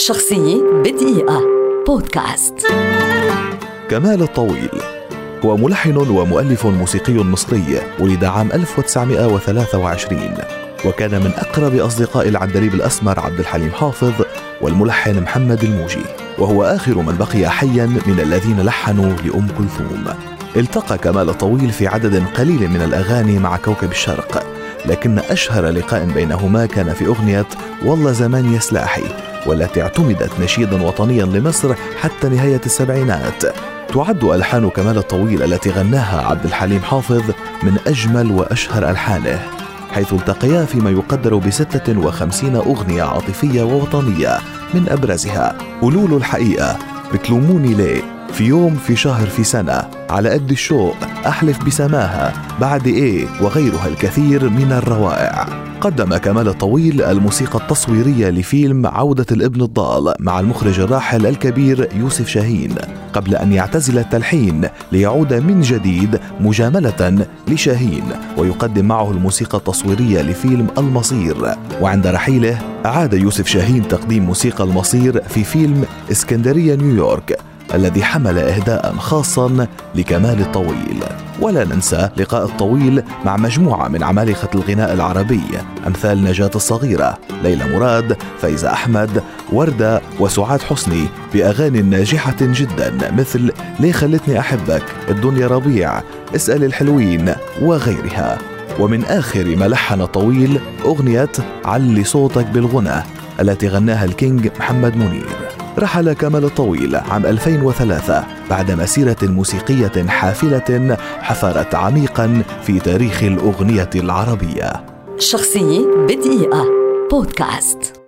شخصية بدقيقة. بودكاست. كمال الطويل. هو ملحن ومؤلف موسيقي مصري ولد عام 1923 وكان من أقرب أصدقاء العندليب الأسمر عبد الحليم حافظ والملحن محمد الموجي. وهو آخر من بقي حيا من الذين لحنوا لأم كلثوم. التقى كمال الطويل في عدد قليل من الأغاني مع كوكب الشرق. لكن أشهر لقاء بينهما كان في أغنية والله زمان يا سلاحي. والتي اعتمدت نشيدا وطنيا لمصر حتى نهاية السبعينات. تعد ألحان كمال الطويل التي غناها عبد الحليم حافظ من أجمل وأشهر ألحانه حيث التقيا فيما يقدر بستة وخمسين أغنية عاطفية ووطنية من أبرزها. قولوا الحقيقة بتلوموني ليه. في يوم في شهر في سنة على قد الشوق أحلف بسماها بعد إيه وغيرها الكثير من الروائع. قدم كمال الطويل الموسيقى التصويرية لفيلم عودة الابن الضال مع المخرج الراحل الكبير يوسف شاهين قبل أن يعتزل التلحين ليعود من جديد مجاملة لشاهين ويقدم معه الموسيقى التصويرية لفيلم المصير. وعند رحيله أعاد يوسف شاهين تقديم موسيقى المصير في فيلم إسكندرية نيويورك. الذي حمل إهداء خاصا لكمال الطويل. ولا ننسى لقاء الطويل مع مجموعة من عمالقة الغناء العربي أمثال نجاة الصغيرة ليلى مراد فايزة أحمد وردة وسعاد حسني بأغاني ناجحة جدا مثل ليه خلتني أحبك؟ الدنيا ربيع اسأل الحلوين وغيرها. ومن آخر ما لحن طويل أغنية علي صوتك بالغنى التي غناها الكينج محمد منير. رحل كمال الطويل عام 2003 بعد مسيرة موسيقية حافلة حفرت عميقا في تاريخ الأغنية العربية. شخصية بدقيقة. بودكاست.